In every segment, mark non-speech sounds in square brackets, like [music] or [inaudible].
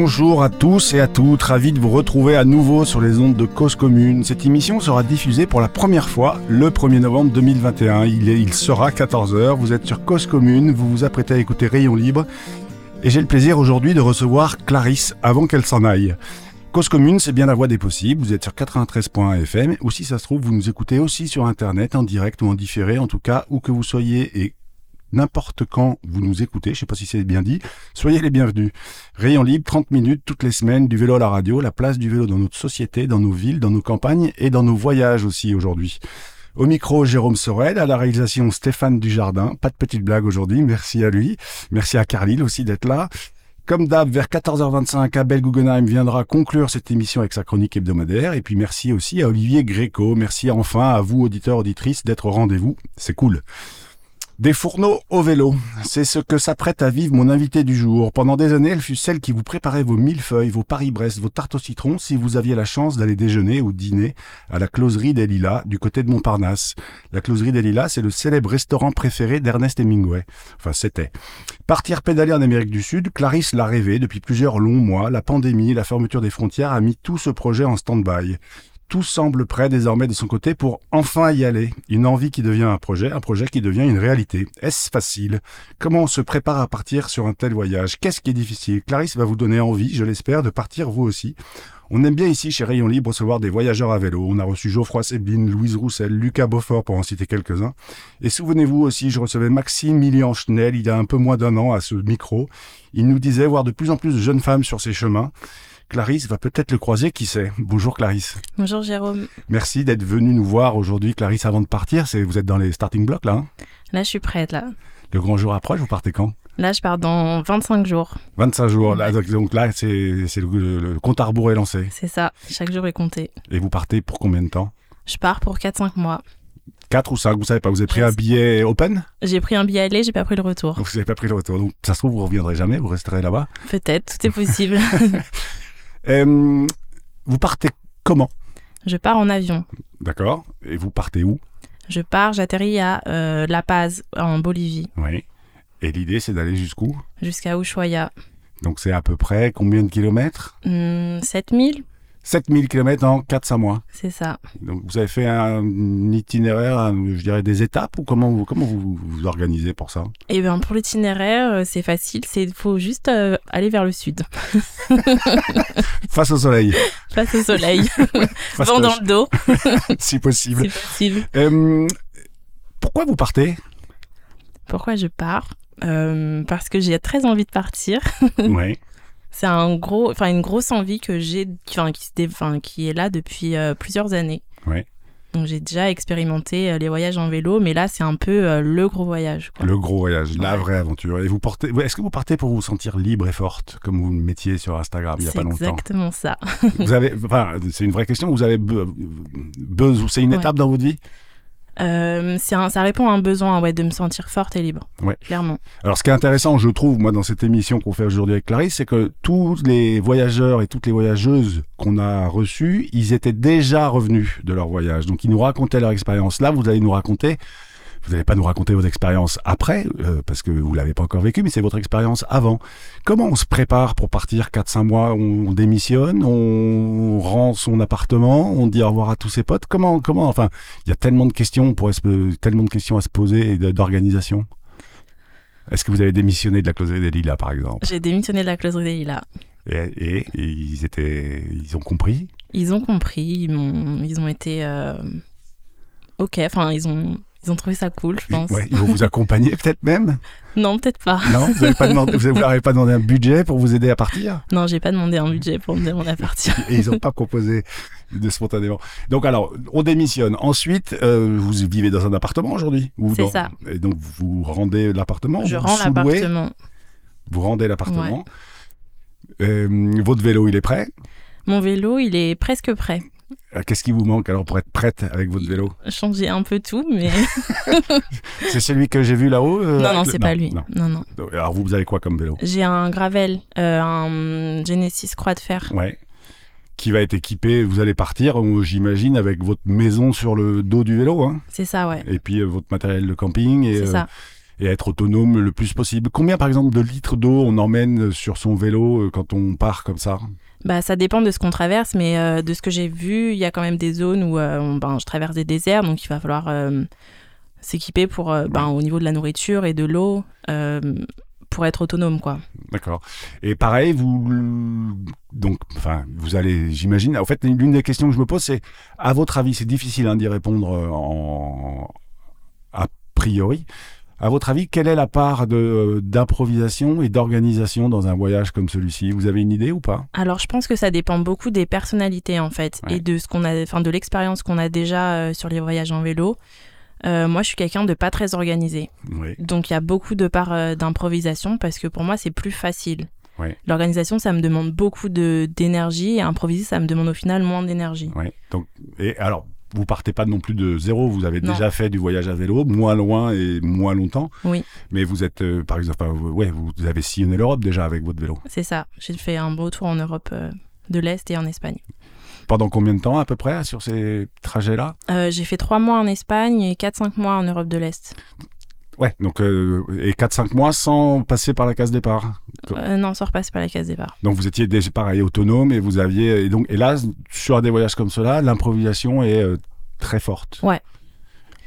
Bonjour à tous et à toutes, ravi de vous retrouver à nouveau sur les ondes de Cause Commune. Cette émission sera diffusée pour la première fois le 1er novembre 2021. Il, sera 14h, vous êtes sur Cause Commune, vous vous apprêtez à écouter Rayon Libre et j'ai le plaisir aujourd'hui de recevoir Clarisse avant qu'elle s'en aille. Cause commune, c'est bien la voix des possibles. Vous êtes sur 93.1 FM ou si ça se trouve, vous nous écoutez aussi sur Internet, en direct ou en différé, en tout cas, où que vous soyez et n'importe quand vous nous écoutez, je ne sais pas si c'est bien dit, soyez les bienvenus. Rayon libre, 30 minutes toutes les semaines, du vélo à la radio, la place du vélo dans notre société, dans nos villes, dans nos campagnes et dans nos voyages aussi aujourd'hui. Au micro, Jérôme Sorel, à la réalisation Stéphane Dujardin. Pas de petite blague aujourd'hui, merci à lui. Merci à Carlyle aussi d'être là. Comme d'hab, vers 14h25, Abel Guggenheim viendra conclure cette émission avec sa chronique hebdomadaire. Et puis merci aussi à Olivier Gréco. Merci enfin à vous, auditeurs, auditrices, d'être au rendez-vous. C'est cool. Des fourneaux au vélo, c'est ce que s'apprête à vivre mon invité du jour. Pendant des années, elle fut celle qui vous préparait vos millefeuilles, vos Paris-Brest, vos tartes au citron si vous aviez la chance d'aller déjeuner ou dîner à la closerie des Lilas du côté de Montparnasse. La closerie des Lilas, c'est le célèbre restaurant préféré d'Ernest Hemingway. Enfin, c'était. Partir pédaler en Amérique du Sud, Clarisse l'a rêvé depuis plusieurs longs mois. La pandémie, la fermeture des frontières a mis tout ce projet en stand-by tout semble prêt désormais de son côté pour enfin y aller. Une envie qui devient un projet, un projet qui devient une réalité. Est-ce facile? Comment on se prépare à partir sur un tel voyage? Qu'est-ce qui est difficile? Clarisse va vous donner envie, je l'espère, de partir vous aussi. On aime bien ici chez Rayon Libre recevoir des voyageurs à vélo. On a reçu Geoffroy Sebline, Louise Roussel, Lucas Beaufort pour en citer quelques-uns. Et souvenez-vous aussi, je recevais Maxime Millian Schnell il y a un peu moins d'un an à ce micro. Il nous disait voir de plus en plus de jeunes femmes sur ces chemins. Clarisse va peut-être le croiser, qui sait. Bonjour Clarisse. Bonjour Jérôme. Merci d'être venu nous voir aujourd'hui, Clarisse, avant de partir. C'est, vous êtes dans les starting blocks là hein? Là, je suis prête là. Le grand jour approche, vous partez quand? Là, je pars dans 25 jours. 25 jours. Là, donc là, c'est, le, compte à rebours est lancé. C'est ça. Chaque jour est compté. Et vous partez pour combien de temps? Je pars pour 4-5 mois. 4 ou 5, vous savez pas, vous avez pris un billet open? J'ai pris un billet aller, j'ai pas pris le retour. Donc vous n'avez pas pris le retour. Donc ça se trouve, vous reviendrez jamais, vous resterez là-bas Peut-être, tout est possible. [laughs] Euh, vous partez comment Je pars en avion. D'accord. Et vous partez où Je pars, j'atterris à euh, La Paz, en Bolivie. Oui. Et l'idée, c'est d'aller jusqu'où Jusqu'à Ushuaia. Donc c'est à peu près combien de kilomètres 7000 hmm, 7000 km en 4-5 mois. C'est ça. Donc vous avez fait un itinéraire, je dirais des étapes ou comment vous, comment vous vous organisez pour ça? Eh bien pour l'itinéraire, euh, c'est facile, il faut juste euh, aller vers le sud. [laughs] Face au soleil. Face au soleil. [laughs] [laughs] Vent dans le dos. si possible. Si possible. Euh, pourquoi vous partez? Pourquoi je pars? Parce que j'ai très envie de partir. oui c'est un gros, enfin une grosse envie que j'ai, enfin qui, qui est là depuis euh, plusieurs années. Ouais. Donc j'ai déjà expérimenté euh, les voyages en vélo, mais là c'est un peu euh, le gros voyage. Le gros voyage, la vraie aventure. Et vous portez, est-ce que vous partez pour vous sentir libre et forte, comme vous le mettiez sur Instagram il y a pas longtemps? C'est exactement ça. vous avez, enfin, c'est une vraie question. Vous avez besoin, c'est une étape dans votre vie? Euh, un, ça répond à un besoin ouais, de me sentir forte et libre. Ouais. Clairement. Alors, ce qui est intéressant, je trouve, moi, dans cette émission qu'on fait aujourd'hui avec Clarisse, c'est que tous les voyageurs et toutes les voyageuses qu'on a reçus, ils étaient déjà revenus de leur voyage. Donc, ils nous racontaient leur expérience. Là, vous allez nous raconter vous n'allez pas nous raconter votre expérience après, euh, parce que vous l'avez pas encore vécu, mais c'est votre expérience avant. Comment on se prépare pour partir 4-5 mois on, démissionne, on rend son appartement, on dit au revoir à tous ses potes? Comment, comment, enfin, il y a tellement de questions, pour tellement de questions à se poser et d'organisation. Est-ce que vous avez démissionné de la closerie des Lilas, par exemple? J'ai démissionné de la closerie des Lilas. Et, ils étaient, ils ont compris? Ils ont compris, ils ont, ils ont été euh, ok. Enfin, ils ont ils ont trouvé ça cool, je pense. ils vont vous accompagner peut-être même [laughs] Non, peut-être pas. Non, vous n'avez pas, demandé, vous pas demandé un budget pour vous aider à partir? Non, j'ai pas demandé un budget pour me demander à partir. Et [laughs] ils n'ont pas proposé de spontanément. Donc alors, on démissionne. Ensuite, euh, vous vivez dans un appartement aujourd'hui C'est ça. Et donc vous rendez l'appartement Je rends l'appartement. Vous rendez l'appartement. Euh, votre vélo, il est prêt? Mon vélo, il est presque prêt. Euh, qu'est-ce qui vous manque alors pour être prête avec votre vélo? Changer un peu tout, mais. [laughs] [laughs] c'est celui que j'ai vu là-haut euh, Non, non, c'est pas lui. Non. non. Alors vous, avez quoi comme vélo? J'ai un Gravel, euh, un Genesis Croix de Fer. Ouais. Qui va être équipé, vous allez partir, j'imagine, avec votre maison sur le dos du vélo. Hein c'est ça, ouais. Et puis votre matériel de camping. C'est ça. et être autonome le plus possible. Combien, par exemple, de litres d'eau on emmène sur son vélo quand on part comme ça? Bah, ça dépend de ce qu'on traverse, mais euh, de ce que j'ai vu, il y a quand même des zones où euh, ben, je traverse des déserts, donc il va falloir euh, s'équiper pour, ben, au niveau de la nourriture et de l'eau pour être autonome, quoi. D'accord. Et pareil, vous donc, enfin, vous allez, j'imagine. En fait, l'une des questions que je me pose, c'est, à votre avis, c'est difficile hein, d'y répondre en a priori. À votre avis, quelle est la part de d'improvisation et d'organisation dans un voyage comme celui-ci? Vous avez une idée ou pas? Alors, je pense que ça dépend beaucoup des personnalités en fait Ouais. et de ce qu'on a, enfin de l'expérience qu'on a déjà euh, sur les voyages en vélo. Euh, moi, je suis quelqu'un de pas très organisé, Oui. donc il y a beaucoup de parts euh, d'improvisation parce que pour moi, c'est plus facile. Ouais. L'organisation, ça me demande beaucoup de d'énergie et improviser, ça me demande au final moins d'énergie. Ouais. Donc, et alors, vous partez pas non plus de zéro. Vous avez Non. déjà fait du voyage à vélo, moins loin et moins longtemps. Oui. Mais vous êtes, euh, par exemple, ouais, vous avez sillonné l'Europe déjà avec votre vélo. C'est ça. J'ai fait un beau tour en Europe euh, de l'Est et en Espagne. Pendant combien de temps à peu près sur ces trajets-là? Euh, j'ai fait trois mois en Espagne et 4-5 mois en Europe de l'Est. Ouais, donc euh, et 4-5 mois sans passer par la case départ. Euh, non, ça repasse pas la case départ. Donc vous étiez déjà pareil autonome et vous aviez et donc et là sur des voyages comme cela, l'improvisation est euh, très forte. Ouais.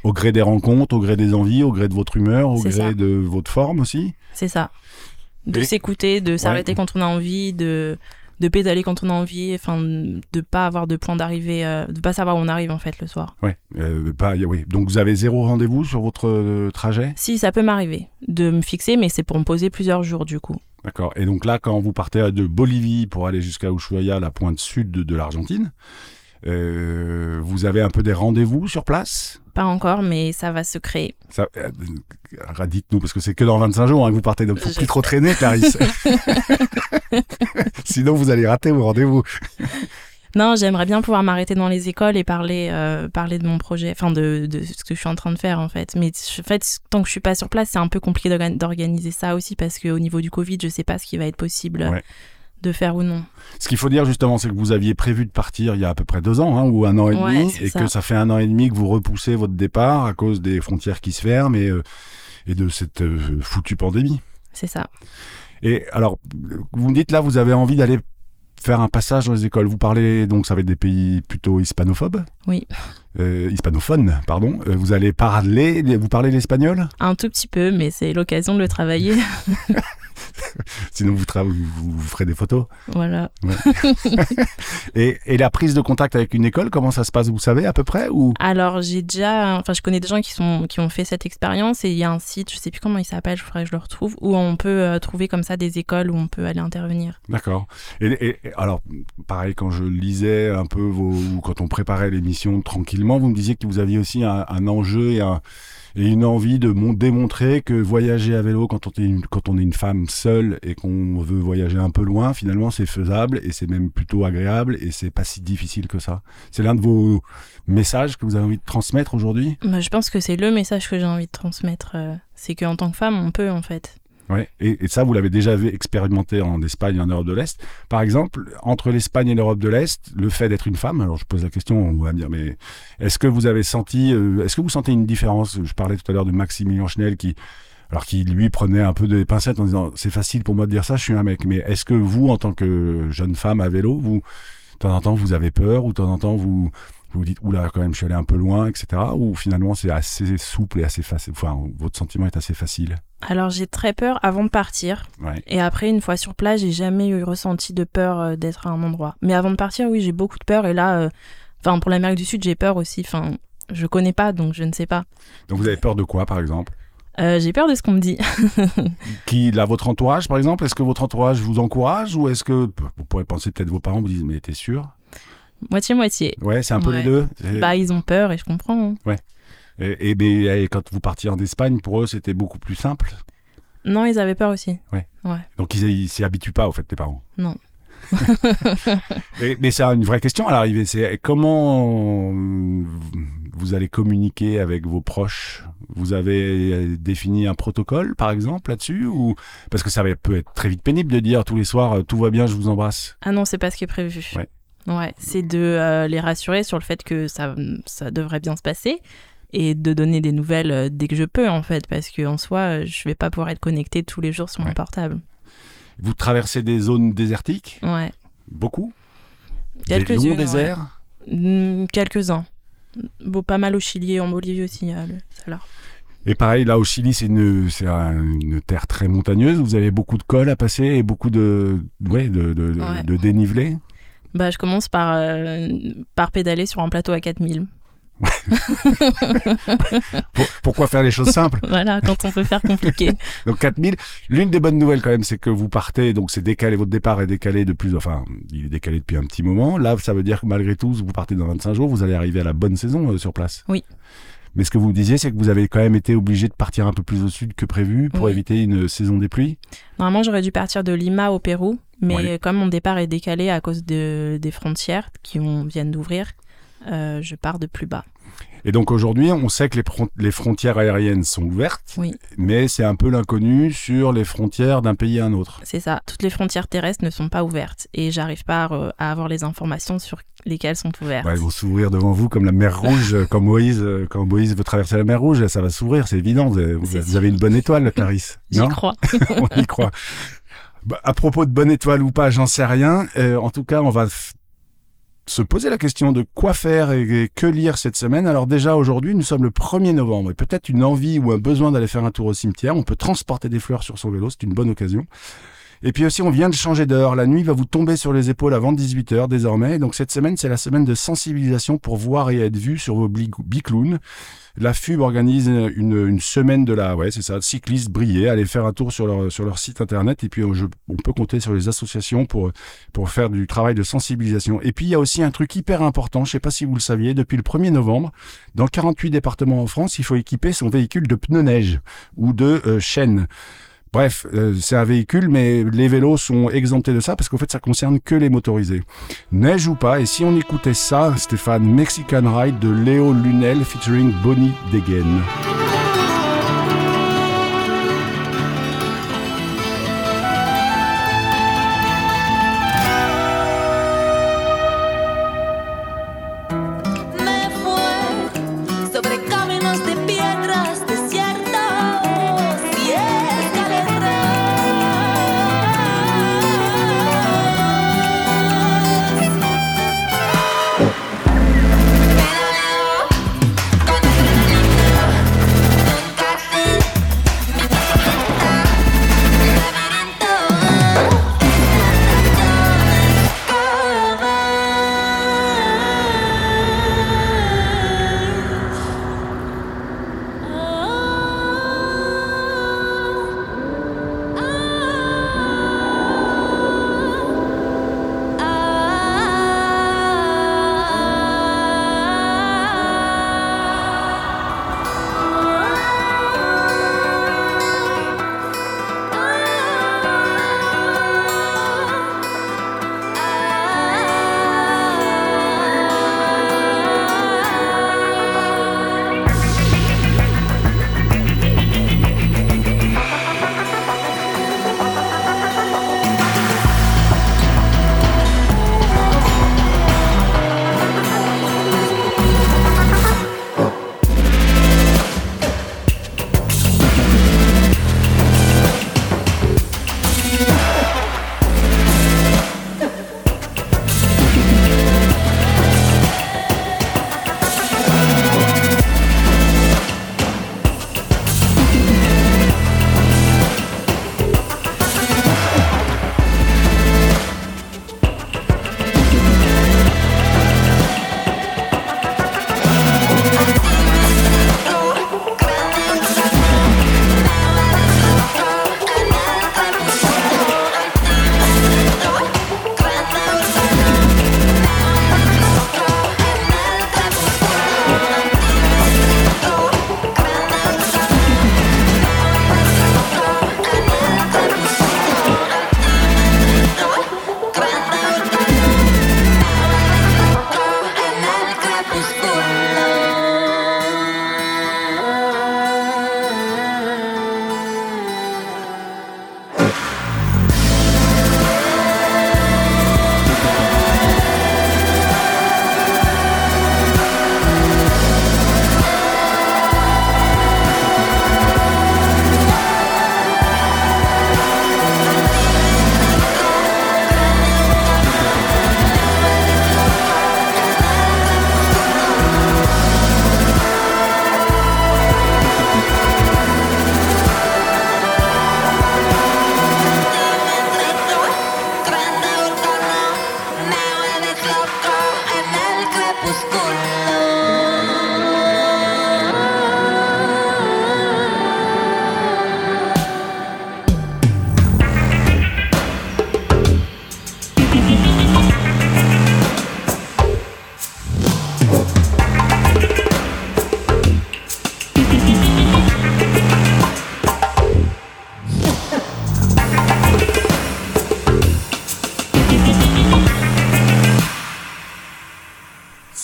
Au gré des rencontres, au gré des envies, au gré de votre humeur, au gré ça. de votre forme aussi. C'est ça. De Et- s'écouter, de s'arrêter quand on a envie, de, de pédaler quand on a envie, enfin, de pas avoir de point d'arrivée, euh, de pas savoir où on arrive en fait le soir. Ouais. Euh, pas, oui. Donc vous avez zéro rendez-vous sur votre euh, trajet? Si, ça peut m'arriver de me fixer, mais c'est pour me poser plusieurs jours du coup. D'accord. Et donc là, quand vous partez de Bolivie pour aller jusqu'à Ushuaia, la pointe sud de, de l'Argentine, euh, vous avez un peu des rendez-vous sur place? Pas encore, mais ça va se créer. Ça, euh, Dites-nous, parce que c'est que dans 25 jours hein, que vous partez, donc faut Je plus trop traîner, Clarisse. [laughs] Sinon, vous allez rater vos rendez-vous. Non, j'aimerais bien pouvoir m'arrêter dans les écoles et parler, euh, parler de mon projet, enfin de, de ce que je suis en train de faire en fait. Mais en fait, tant que je suis pas sur place, c'est un peu compliqué d'organ- d'organiser ça aussi parce qu'au niveau du Covid, je sais pas ce qui va être possible Ouais. De faire ou non. Ce qu'il faut dire justement, c'est que vous aviez prévu de partir il y a à peu près deux ans, hein, ou un an et Ouais, demi, et ça. que ça fait un an et demi que vous repoussez votre départ à cause des frontières qui se ferment et, euh, et de cette euh, foutue pandémie. C'est ça. Et alors, vous me dites là, vous avez envie d'aller faire un passage dans les écoles. Vous parlez, donc ça va être des pays plutôt hispanophobes Oui. Euh, hispanophones, pardon. Euh, vous allez parler, vous parlez l'espagnol? Un tout petit peu, mais c'est l'occasion de le travailler. [laughs] Sinon, vous, tra- vous, vous ferez des photos. voilà. [laughs] Et, et la prise de contact avec une école, comment ça se passe Vous savez à peu près ou? Alors j'ai déjà, enfin je connais des gens qui sont qui ont fait cette expérience et il y a un site, je sais plus comment il s'appelle, je ferais que je le retrouve, où on peut euh, trouver comme ça des écoles où on peut aller intervenir. D'accord. Et, alors, pareil, quand je lisais un peu vos, ou quand on préparait l'émission tranquillement, vous me disiez que vous aviez aussi un, enjeu et, un- et une envie de mon- démontrer que voyager à vélo quand on est une, quand on est une femme seule et qu'on veut voyager un peu loin, finalement, c'est faisable et c'est même plutôt agréable et c'est pas si difficile que ça. C'est l'un de vos messages que vous avez envie de transmettre aujourd'hui? Bah, je pense que c'est le message que j'ai envie de transmettre, euh, c'est qu'en tant que femme, on peut en fait. Et, ça, vous l'avez déjà expérimenté en Espagne et en Europe de l'Est. Par exemple, entre l'Espagne et l'Europe de l'Est, le fait d'être une femme, alors je pose la question, on va me dire, mais est-ce que vous avez senti, euh, est-ce que vous sentez une différence? Je parlais tout à l'heure de Maximilien Schnell qui, alors qui lui prenait un peu des pincettes en disant, c'est facile pour moi de dire ça, je suis un mec. Mais est-ce que vous, en tant que jeune femme à vélo, vous, de temps en temps, vous avez peur ou de temps en temps, vous vous vous dites, oula, quand même, je suis allé un peu loin, etc. Ou finalement, c'est assez souple et assez facile. Enfin, votre sentiment est assez facile? Alors j'ai très peur avant de partir Ouais. et après une fois sur place, j'ai jamais eu ressenti de peur euh, d'être à un endroit. Mais avant de partir, oui, j'ai beaucoup de peur et là, euh, enfin pour l'Amérique du Sud, j'ai peur aussi. Enfin, je connais pas donc je ne sais pas. Donc vous avez peur de quoi, par exemple? Euh, j'ai peur de ce qu'on me dit. [laughs] Qui, là, votre entourage, par exemple, est-ce que votre entourage vous encourage ou est-ce que, vous pourrez penser peut-être vos parents vous disent, mais t'es sûr? Moitié moitié. Ouais, c'est un peu Ouais. les deux. Bah ils ont peur et je comprends. hein. et, et- mais, et quand vous partiez en Espagne, pour eux, c'était beaucoup plus simple. Non, ils avaient peur aussi. Donc ils s'y habituent pas, au fait, tes parents. Non. [laughs] Et- mais c'est une vraie question à l'arrivée. C'est comment vous allez communiquer avec vos proches? Vous avez euh, défini un protocole, par exemple, là-dessus? Ou parce que ça va- peut être très vite pénible de dire tous les soirs euh, tout va bien, je vous embrasse. Ah non, c'est pas ce qui est prévu. Ouais. Ouais, c'est de euh, les rassurer sur le fait que ça, ça devrait bien se passer et de donner des nouvelles dès que je peux en fait parce que en soi je vais pas pouvoir être connecté tous les jours sur mon portable. Vous traversez des zones désertiques? Ouais. Beaucoup? Quelques Des longs déserts? Mm, Quelques-uns. Bon, pas mal au Chili et en Bolivie aussi, euh, le Et pareil, là au Chili, c'est une, une terre très montagneuse. Vous avez beaucoup de cols à passer et beaucoup de, ouais, de, de, de dénivelé. Bah, je commence par, euh, par pédaler sur un plateau à 4000. [laughs] Pourquoi faire les choses simples? Voilà, quand on peut faire compliqué. [laughs] donc 4000. L'une des bonnes nouvelles quand même, c'est que vous partez, donc c'est décalé, votre départ est décalé de plus, enfin, il est décalé depuis un petit moment. Là, ça veut dire que malgré tout, vous partez dans 25 jours, vous allez arriver à la bonne saison euh, sur place? Oui. Mais ce que vous disiez, c'est que vous avez quand même été obligé de partir un peu plus au sud que prévu pour éviter une saison des pluies. Normalement, j'aurais dû partir de Lima au Pérou, mais comme mon départ est décalé à cause de, des frontières qui viennent d'ouvrir, euh, je pars de plus bas. Et donc aujourd'hui, on sait que les, frontières aériennes sont ouvertes, mais c'est un peu l'inconnu sur les frontières d'un pays à un autre. C'est ça, toutes les frontières terrestres ne sont pas ouvertes et j'arrive pas à, avoir les informations sur lesquelles sont ouvertes. elles vont s'ouvrir devant vous comme la mer Rouge, quand, Moïse, quand Moïse veut traverser la mer Rouge, ça va s'ouvrir, c'est évident. Vous, avez une bonne étoile, Clarisse. J'y crois. [laughs] on y croit. Bah, à propos de bonne étoile ou pas, j'en sais rien. Euh, en tout cas, on va se poser la question de quoi faire et que lire cette semaine. Alors déjà aujourd'hui, nous sommes le 1er novembre et peut-être une envie ou un besoin d'aller faire un tour au cimetière. On peut transporter des fleurs sur son vélo, c'est une bonne occasion. Et puis aussi, on vient de changer d'heure. La nuit va vous tomber sur les épaules avant 18h désormais. Donc cette semaine, c'est la semaine de sensibilisation pour voir et être vu sur vos biclowns. La FUB organise une, une, semaine de la, ouais, c'est ça, cyclistes brillés. Allez faire un tour sur leur, sur leur site internet et puis on, on peut compter sur les associations pour, pour faire du travail de sensibilisation. Et puis il y a aussi un truc hyper important, je sais pas si vous le saviez, depuis le 1er novembre, dans 48 départements en France, il faut équiper son véhicule de pneus neige ou de euh, chaînes. Bref, euh, c'est un véhicule, mais les vélos sont exemptés de ça parce qu'en fait, ça concerne que les motorisés. Neige ou pas, et si on écoutait ça, Stéphane, Mexican Ride de Léo Lunel featuring Bonnie Degen.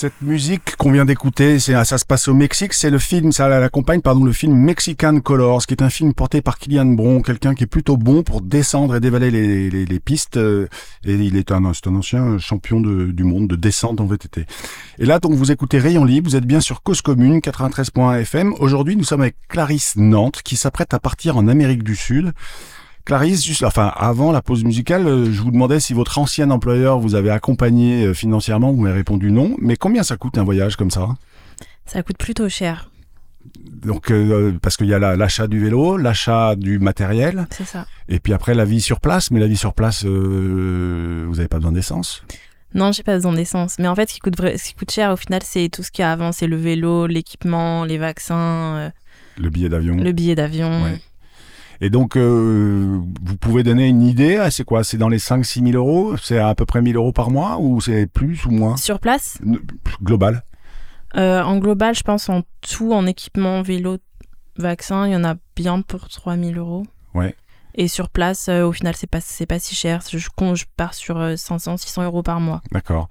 Cette musique qu'on vient d'écouter, ça se passe au Mexique. C'est le film, ça l'accompagne, pardon, le film Mexican Colors, qui est un film porté par Kylian Bron, quelqu'un qui est plutôt bon pour descendre et dévaler les, pistes. euh, Et il est un, c'est un ancien champion du monde de descente en VTT. Et là, donc, vous écoutez Rayon Libre. Vous êtes bien sur Cause Commune 93.1 FM. Aujourd'hui, nous sommes avec Clarisse Nantes, qui s'apprête à partir en Amérique du Sud. Clarisse, juste, enfin, avant la pause musicale, euh, je vous demandais si votre ancien employeur vous avait accompagné euh, financièrement. Vous m'avez répondu non. Mais combien ça coûte un voyage comme ça? Ça coûte plutôt cher, Donc, euh, parce qu'il y a la- l'achat du vélo, l'achat du matériel, c'est ça. et puis après la vie sur place. Mais la vie sur place, euh, vous n'avez pas besoin d'essence? Non, j'ai pas besoin d'essence. Mais en fait, ce qui coûte, vra- ce qui coûte cher au final, c'est tout ce qu'il y a avant. C'est le vélo, l'équipement, les vaccins, euh, Le billet d'avion. le billet d'avion. Ouais. Et donc, euh, vous pouvez donner une idée C'est quoi? C'est dans les 5-6 000 euros? C'est à peu près 1000 euros par mois Ou c'est plus ou moins? Sur place, Global. Euh, en global, je pense en tout, en équipement, vélo, vaccin, il y en a bien pour 3000 euros. Ouais. Et sur place, euh, au final, c'est pas, c'est pas si cher. Je, pars sur euh, 500, 600 euros par mois. D'accord.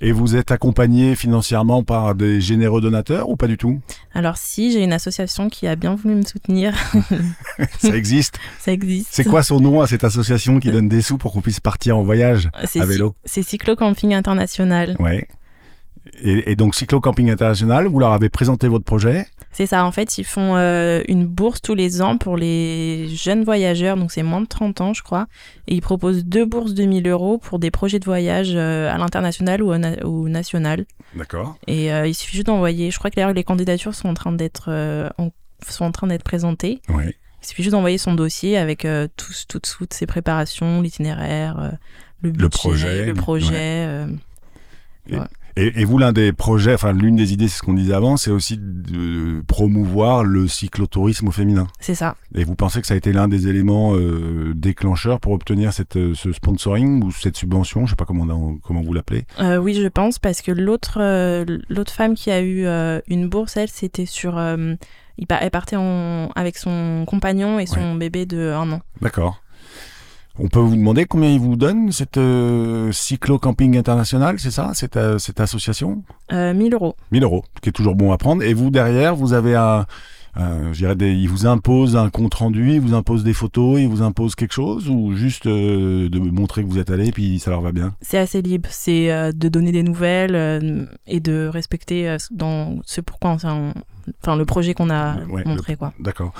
Et vous êtes accompagné financièrement par des généreux donateurs ou pas du tout? Alors si, j'ai une association qui a bien voulu me soutenir. [laughs] Ça existe? [laughs] Ça existe. C'est quoi son nom à cette association qui donne des sous pour qu'on puisse partir en voyage C'est à vélo? C'est Cyclo Camping International. Ouais. Et, et donc, Cyclo Camping International, vous leur avez présenté votre projet? C'est ça, en fait, ils font euh, une bourse tous les ans pour les jeunes voyageurs, donc c'est moins de 30 ans, je crois. Et ils proposent deux bourses de 1000 euros pour des projets de voyage euh, à l'international ou au, na- au national. D'accord. Et euh, il suffit juste d'envoyer, je crois que d'ailleurs les candidatures sont en train d'être en- sont en train d'être présentées. Ouais. Il suffit juste d'envoyer son dossier avec euh, tout, tout, toutes ses préparations, l'itinéraire, le budget, projet, le projet. ouais. euh, Et, et vous, l'un des projets, enfin, l'une des idées, c'est ce qu'on disait avant, c'est aussi de promouvoir le cyclotourisme au féminin. c'est ça. Et vous pensez que ça a été l'un des éléments euh, déclencheurs pour obtenir cette, euh, ce sponsoring ou cette subvention? Je sais pas comment, on- comment vous l'appelez. Euh, oui, je pense, parce que l'autre euh, l'autre femme qui a eu une bourse, elle, c'était sur... elle partait en- avec son compagnon et son bébé de un an. D'accord. On peut vous demander combien ils vous donnent cette euh, Cyclo Camping International, c'est ça, cette, euh, cette association? Euh, 1000 euros. 1000 euros, qui est toujours bon à prendre. Et vous, derrière, vous avez un... un- je dirais des, ils vous imposent un compte rendu, ils vous imposent des photos, ils vous imposent quelque chose ou juste euh, de montrer que vous êtes allé puis ça leur va bien? C'est assez libre. C'est de donner des nouvelles et de respecter dans ce pourquoi enfin le projet qu'on a Ouais, montré quoi. D'accord.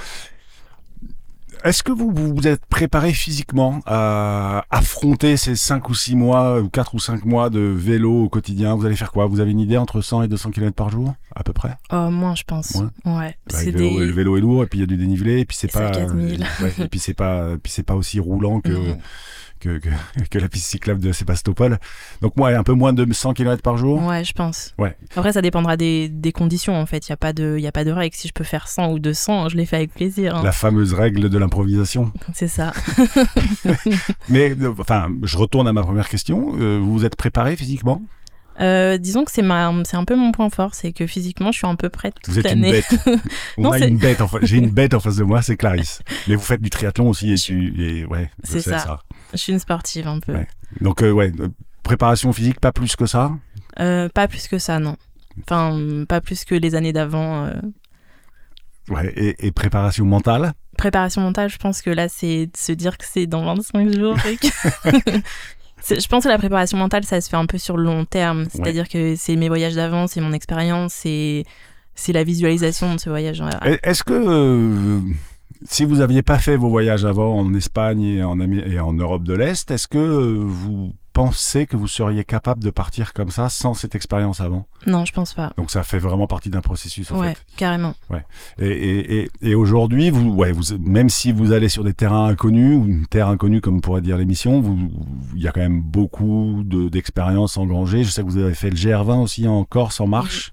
Est-ce que vous vous êtes préparé physiquement à affronter ces 5 ou 6 mois, ou 4 ou 5 mois de vélo au quotidien? Vous allez faire quoi? Vous avez une idée entre 100 et 200 km par jour, à peu près? Oh, moins je pense. Moins Ouais. Bah, le, vélo, des... le vélo est lourd, et puis il y a du dénivelé, et puis c'est pas, à 4000. ouais, et puis c'est pas, puis pas aussi roulant [laughs] que. Que, que, [laughs] que la piste cyclable de Sébastopol. Donc moi, un peu moins de 100 km par jour. Ouais, je pense. Ouais. Après, ça dépendra des, des conditions en fait. Il n'y a, pas de- y a pas de règle. Si je peux faire 100 ou 200, je les fais avec plaisir. hein. La fameuse règle de l'improvisation. C'est ça. [laughs] Mais euh, enfin, je retourne à ma première question. Euh, vous vous êtes préparé physiquement? Euh, disons que c'est ma, c'est un peu mon point fort, c'est que physiquement, je suis un peu prête toute Vous êtes une l'année. bête. [laughs] On Non, a une bête. J'ai une bête en face de moi, c'est Clarisse. Mais vous faites du triathlon aussi et, tu, et ouais, C'est ça. Je suis une sportive un peu. Ouais. Donc euh, ouais, euh, préparation physique, pas plus que ça. Euh, pas plus que ça, non. Enfin, pas plus que les années d'avant. euh. Ouais, et, et préparation mentale. Préparation mentale, je pense que là, c'est de se dire que c'est dans 25 jours. que- [laughs] je pense que la préparation mentale, ça se fait un peu sur le long terme. C'est-à-dire que c'est mes voyages d'avant, c'est mon expérience, c'est la visualisation de ce voyage. Est-ce que si vous aviez pas fait vos voyages avant en Espagne et en, Amé- et en Europe de l'Est, est-ce que euh, vous pensez que vous seriez capable de partir comme ça sans cette expérience avant? Non, je pense pas. Donc ça fait vraiment partie d'un processus en Ouais, fait. carrément. Et, et, et, et aujourd'hui, vous, ouais, vous, même si vous allez sur des terrains inconnus ou une terre inconnue, comme pourrait dire l'émission, vous- il y a quand même beaucoup de- d'expériences engrangées. Je sais que vous avez fait le GR20 aussi en Corse en marche.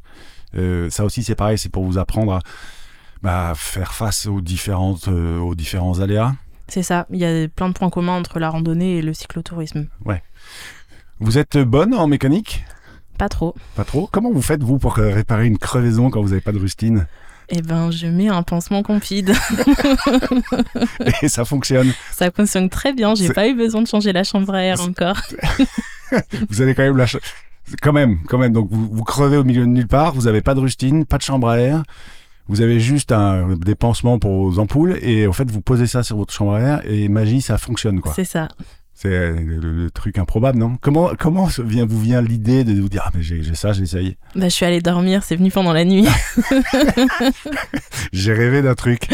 Euh, ça aussi, c'est pareil, c'est pour vous apprendre à bah, faire face aux différentes, euh, aux différents aléas. C'est ça. Il y a plein de points communs entre la randonnée et le cyclotourisme. Vous êtes bonne en mécanique? Pas trop. Pas trop. Comment vous faites vous pour réparer une crevaison quand vous n'avez pas de rustine? Eh ben, je mets un pansement confide. [laughs] Et ça fonctionne. ça fonctionne très bien. J'ai pas eu besoin de changer la chambre à air encore. [laughs] Vous avez quand même la Quand même, quand même. Donc vous, vous crevez au milieu de nulle part, vous n'avez pas de rustine, pas de chambre à air, vous avez juste un des pansements pour vos ampoules et en fait vous posez ça sur votre chambre à air et magie ça fonctionne quoi. C'est ça. C'est le, le truc improbable, non? Comment comment vient, vous vient l'idée de vous dire ah mais j'ai j'ai ça, j'essaye. Bah, je suis allée dormir, c'est venu pendant la nuit. [laughs] [laughs] J'ai rêvé d'un truc.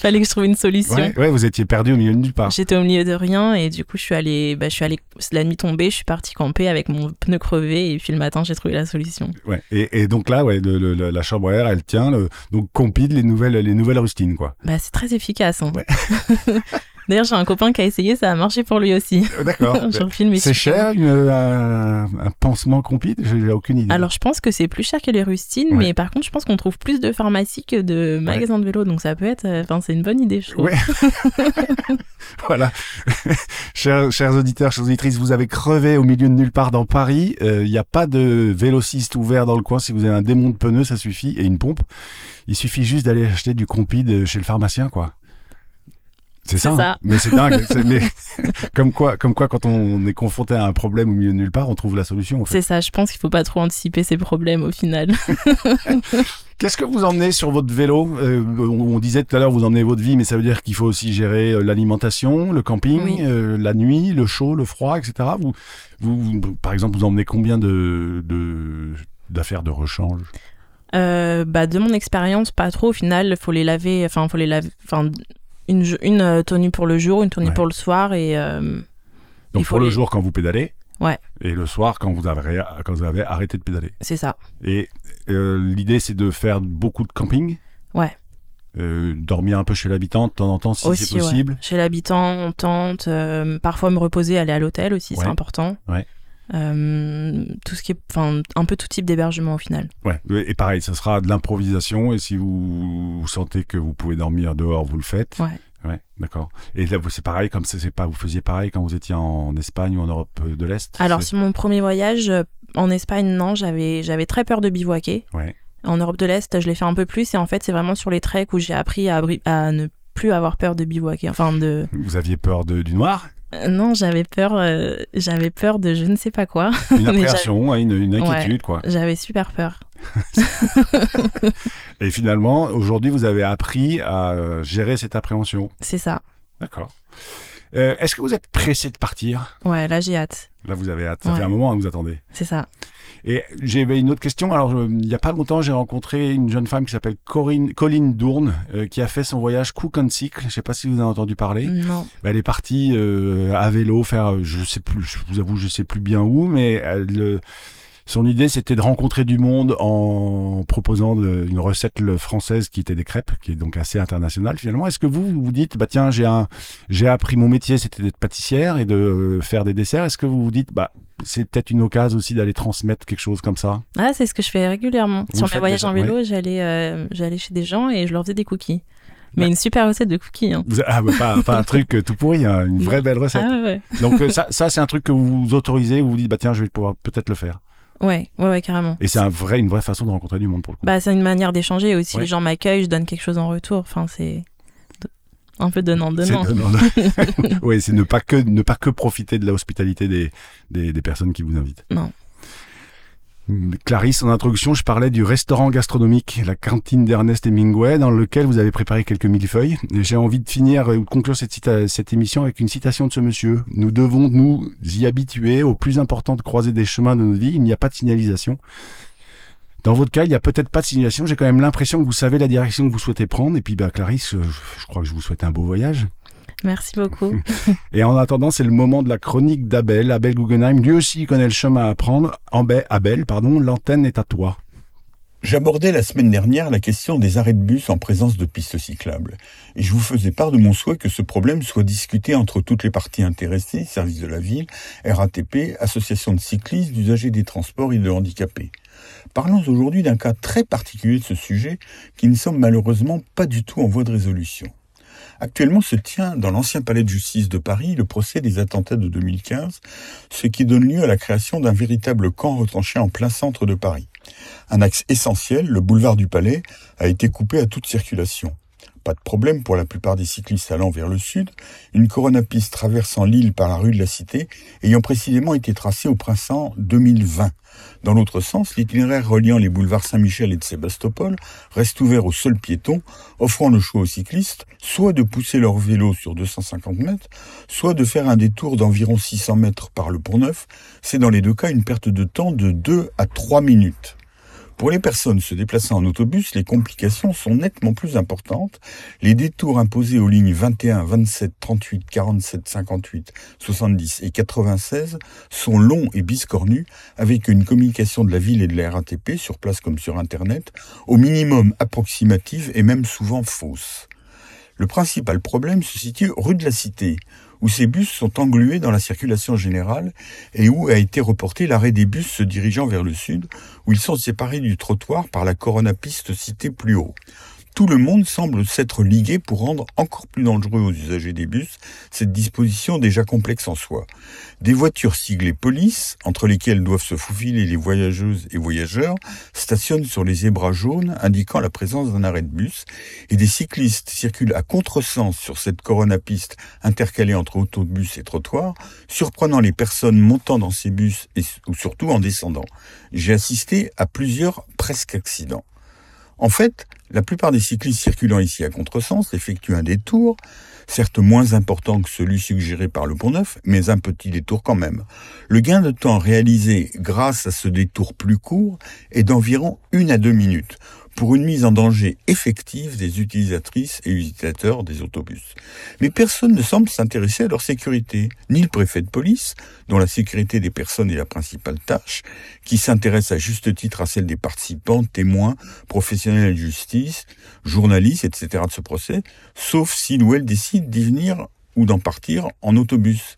Fallait que je trouve une solution. Ouais, ouais, vous étiez perdu au milieu de nulle part. J'étais au milieu de rien et du coup je suis allée, bah, je suis allée la nuit tombée, je suis partie camper avec mon pneu crevé et puis le matin j'ai trouvé la solution. Ouais. Et, et donc là, ouais, le- le- le- la chambre à air, elle tient. Donc compile les nouvelles les nouvelles rustines quoi. Bah c'est très efficace. hein. Ouais. [laughs] D'ailleurs j'ai un copain qui a essayé, ça a marché pour lui aussi. Euh, D'accord. [laughs] Film. C'est cher une, un, un pansement compile J'ai aucune idée. Alors je pense que c'est plus cher que les rustines, Ouais. mais par contre je pense qu'on trouve plus de pharmacies que de magasins de vélo, donc ça peut être, euh, enfin c'est une bonne idée je trouve. Ouais. [laughs] [laughs] voilà. chers, chers auditeurs, chères auditrices, vous avez crevé au milieu de nulle part dans Paris. Il n'y a pas de vélociste ouvert dans le coin. Si vous avez un démon de pneus, ça suffit. Et une pompe. Il suffit juste d'aller acheter du compide chez le pharmacien, quoi. C'est ça. C'est ça. hein. Mais c'est dingue. [laughs] Mais [laughs] comme quoi, comme quoi, quand on est confronté à un problème au milieu de nulle part, on trouve la solution. En fait. C'est ça, je pense qu'il faut pas trop anticiper ces problèmes au final. [laughs] Qu'est-ce que vous emmenez sur votre vélo? Euh, on, on disait tout à l'heure, vous emmenez votre vie, mais ça veut dire qu'il faut aussi gérer euh, l'alimentation, le camping, Oui. euh, la nuit, le chaud, le froid, etc. Vous, vous, vous- par exemple, vous emmenez combien de d'affaires de rechange? Bah, de mon expérience, pas trop. Au final, faut les laver. Enfin, faut les laver. Enfin, une, euh, tenue pour le jour, une tenue Ouais. pour le soir et. euh, Donc pour le jour quand vous pédalez, Ouais. et le soir quand vous avez quand vous avez arrêté de pédaler. c'est ça. Et euh, l'idée c'est de faire beaucoup de camping. Ouais. Euh, dormir un peu chez l'habitant de temps en temps si c'est possible. ouais. Chez l'habitant, en tente. parfois me reposer, aller à l'hôtel aussi, Ouais. c'est important. Ouais. Euh, tout ce qui est. Enfin, un peu tout type d'hébergement au final. Ouais, et pareil, ça sera de l'improvisation et si vous, vous sentez que vous pouvez dormir dehors, vous le faites. Ouais. Ouais, d'accord. Et là, c'est pareil, comme c'est pas, vous faisiez pareil quand vous étiez en Espagne ou en Europe de l'Est. Alors, sur mon premier voyage euh, en Espagne, non, j'avais j'avais très peur de bivouaquer. Ouais. En Europe de l'Est, je l'ai fait un peu plus et en fait, c'est vraiment sur les treks où j'ai appris à, ne plus avoir peur de bivouaquer. Enfin, de. Vous aviez peur de, du noir, Non, j'avais peur, euh, j'avais peur de je ne sais pas quoi. [laughs] une appréhension, hein, une, une inquiétude, quoi. J'avais super peur. [laughs] Et finalement, aujourd'hui, vous avez appris à euh, gérer cette appréhension. C'est ça. D'accord. Euh, Est-ce que vous êtes pressé de partir? Ouais, là j'ai hâte. Là, vous avez hâte. Ça Ouais. fait un moment que vous attendez. C'est ça. Et j'avais une autre question. Alors, il n'y a pas longtemps, j'ai rencontré une jeune femme qui s'appelle Corinne, Colline Dourne, euh, qui a fait son voyage Cook and Cycle. Je ne sais pas si vous avez entendu parler. Non. Bah, elle est partie euh, à vélo faire, je sais plus, je vous avoue, je sais plus bien où, mais elle, euh, son idée c'était de rencontrer du monde en proposant de- une recette française qui était des crêpes, qui est donc assez internationale finalement. Est-ce que vous vous dites, bah tiens, j'ai un, j'ai appris mon métier, c'était d'être pâtissière et de euh, faire des desserts. Est-ce que vous vous dites, bah c'est peut-être une occasion aussi d'aller transmettre quelque chose comme ça? Ah, c'est ce que je fais régulièrement. Vous Sur mes voyages en vélo, j'allais euh, j'allais chez des gens et je leur faisais des cookies. Mais Ouais. une super recette de cookies. Hein. Ah, bah, pas, pas un truc euh, tout pourri, hein, une vraie [laughs] belle recette. Ah ouais. Donc ça, ça c'est un truc que vous vous autorisez, vous vous dites, bah tiens, je vais pouvoir peut-être le faire. Ouais, ouais, ouais, carrément. Et c'est un vrai, une vraie façon de rencontrer du monde pour le coup. Bah, c'est une manière d'échanger aussi. Ouais. Les gens m'accueillent, je donne quelque chose en retour. Enfin, c'est un peu donnant-donnant. [laughs] Oui, c'est ne pas que ne pas que profiter de la hospitalité des, des, des personnes qui vous invitent. Non. Clarisse, en introduction, je parlais du restaurant gastronomique, la cantine d'Ernest Hemingway, dans lequel vous avez préparé quelques millefeuilles. J'ai envie de finir euh, ou de conclure cette émission avec une citation de ce monsieur. Nous devons nous y habituer au plus important de croiser des chemins de notre vie. Il n'y a pas de signalisation. Dans votre cas, il n'y a peut-être pas de signalisation. J'ai quand même l'impression que vous savez la direction que vous souhaitez prendre. Et puis, bah, Clarisse, euh, je crois que je vous souhaite un beau voyage. Merci beaucoup. [laughs] [laughs] Et en attendant, c'est le moment de la chronique d'Abel. Abel Guggenheim, lui aussi connaît le chemin à prendre. Abel, Abel, pardon, l'antenne est à toi. J'abordais la semaine dernière la question des arrêts de bus en présence de pistes cyclables. Et je vous faisais part de mon souhait que ce problème soit discuté entre toutes les parties intéressées, services de la ville, RATP, associations de cyclistes, d'usagers des transports et de handicapés. Parlons aujourd'hui d'un cas très particulier de ce sujet qui ne semble malheureusement pas du tout en voie de résolution. Actuellement se tient dans l'ancien palais de justice de Paris le procès des attentats de 2015, ce qui donne lieu à la création d'un véritable camp retranché en plein centre de Paris. Un axe essentiel, le boulevard du Palais, a été coupé à toute circulation. Pas de problème pour la plupart des cyclistes allant vers le sud, une coronapiste traversant l'île par la rue de la Cité ayant précisément été tracée au printemps 2020. Dans l'autre sens, l'itinéraire reliant les boulevards Saint-Michel et de Sébastopol reste ouvert aux seuls piétons, offrant le choix aux cyclistes soit de pousser leur vélo sur 250 mètres, soit de faire un détour d'environ 600 mètres par le pont neuf. C'est dans les deux cas une perte de temps de 2 à 3 minutes. Pour les personnes se déplaçant en autobus, les complications sont nettement plus importantes. Les détours imposés aux lignes 21, 27, 38, 47, 58, 70 et 96 sont longs et biscornus, avec une communication de la ville et de la RATP, sur place comme sur Internet, au minimum approximative et même souvent fausse. Le principal problème se situe rue de la Cité, où ces bus sont englués dans la circulation générale et où a été reporté l'arrêt des bus se dirigeant vers le sud, où ils sont séparés du trottoir par la coronapiste citée plus haut. Tout le monde semble s'être ligué pour rendre encore plus dangereux aux usagers des bus cette disposition déjà complexe en soi. Des voitures siglées police, entre lesquelles doivent se faufiler les voyageuses et voyageurs, stationnent sur les zébras jaunes indiquant la présence d'un arrêt de bus, et des cyclistes circulent à contresens sur cette coronapiste intercalée entre autobus et trottoirs, surprenant les personnes montant dans ces bus et, ou surtout en descendant. J'ai assisté à plusieurs presque accidents. En fait, la plupart des cyclistes circulant ici à contresens effectuent un détour, certes moins important que celui suggéré par le Pont Neuf, mais un petit détour quand même. Le gain de temps réalisé grâce à ce détour plus court est d'environ une à deux minutes, pour une mise en danger effective des utilisatrices et utilisateurs des autobus. Mais personne ne semble s'intéresser à leur sécurité, ni le préfet de police, dont la sécurité des personnes est la principale tâche, qui s'intéresse à juste titre à celle des participants, témoins, professionnels de justice, journalistes, etc. de ce procès, sauf s'il ou elle décide d'y venir ou d'en partir en autobus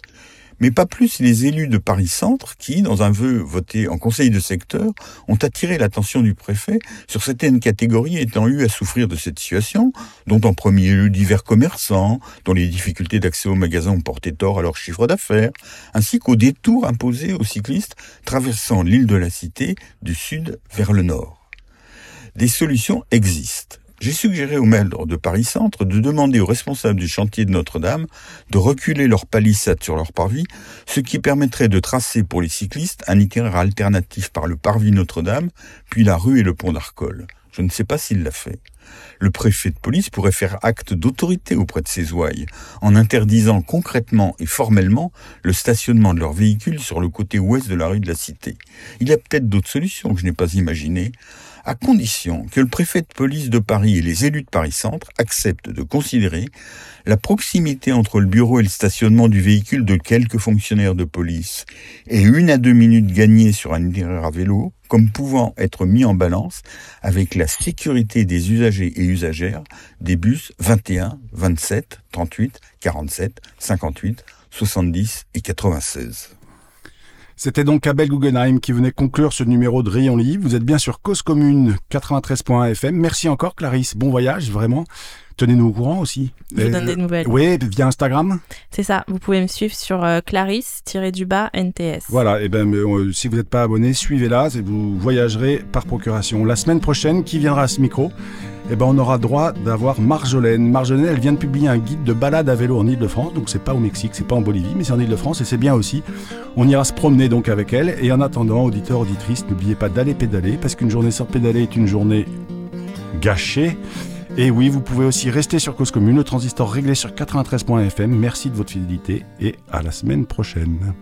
mais pas plus les élus de Paris-Centre qui, dans un vœu voté en conseil de secteur, ont attiré l'attention du préfet sur certaines catégories étant eues à souffrir de cette situation, dont en premier lieu divers commerçants, dont les difficultés d'accès aux magasins ont porté tort à leur chiffre d'affaires, ainsi qu'aux détours imposés aux cyclistes traversant l'île de la Cité du sud vers le nord. Des solutions existent. J'ai suggéré au maire de Paris Centre de demander aux responsables du chantier de Notre-Dame de reculer leur palissade sur leur parvis, ce qui permettrait de tracer pour les cyclistes un itinéraire alternatif par le parvis Notre-Dame, puis la rue et le pont d'Arcole. Je ne sais pas s'il l'a fait. Le préfet de police pourrait faire acte d'autorité auprès de ses ouailles, en interdisant concrètement et formellement le stationnement de leurs véhicules sur le côté ouest de la rue de la Cité. Il y a peut-être d'autres solutions que je n'ai pas imaginées, à condition que le préfet de police de Paris et les élus de Paris-Centre acceptent de considérer la proximité entre le bureau et le stationnement du véhicule de quelques fonctionnaires de police et une à deux minutes gagnées sur un itinéraire à vélo comme pouvant être mis en balance avec la sécurité des usagers et usagères des bus 21, 27, 38, 47, 58, 70 et 96. C'était donc Abel Guggenheim qui venait conclure ce numéro de Rayon Livre. Vous êtes bien sur Cause Commune 93.1 FM. Merci encore Clarisse. Bon voyage, vraiment. Tenez-nous au courant aussi. Je vous donne des nouvelles. Oui, via Instagram. C'est ça. Vous pouvez me suivre sur euh, Clarisse-du-bas NTS. Voilà. Et ben, euh, si vous n'êtes pas abonné, suivez-la. Vous voyagerez par procuration. La semaine prochaine, qui viendra à ce micro? Eh ben, on aura droit d'avoir Marjolaine. Marjolaine, elle vient de publier un guide de balade à vélo en Ile-de-France, donc c'est pas au Mexique, c'est pas en Bolivie, mais c'est en Ile-de-France et c'est bien aussi. On ira se promener donc avec elle. Et en attendant, auditeurs, auditrices, n'oubliez pas d'aller pédaler, parce qu'une journée sans pédaler est une journée gâchée. Et oui, vous pouvez aussi rester sur Cause Commune, le transistor réglé sur 93.fm. Merci de votre fidélité et à la semaine prochaine.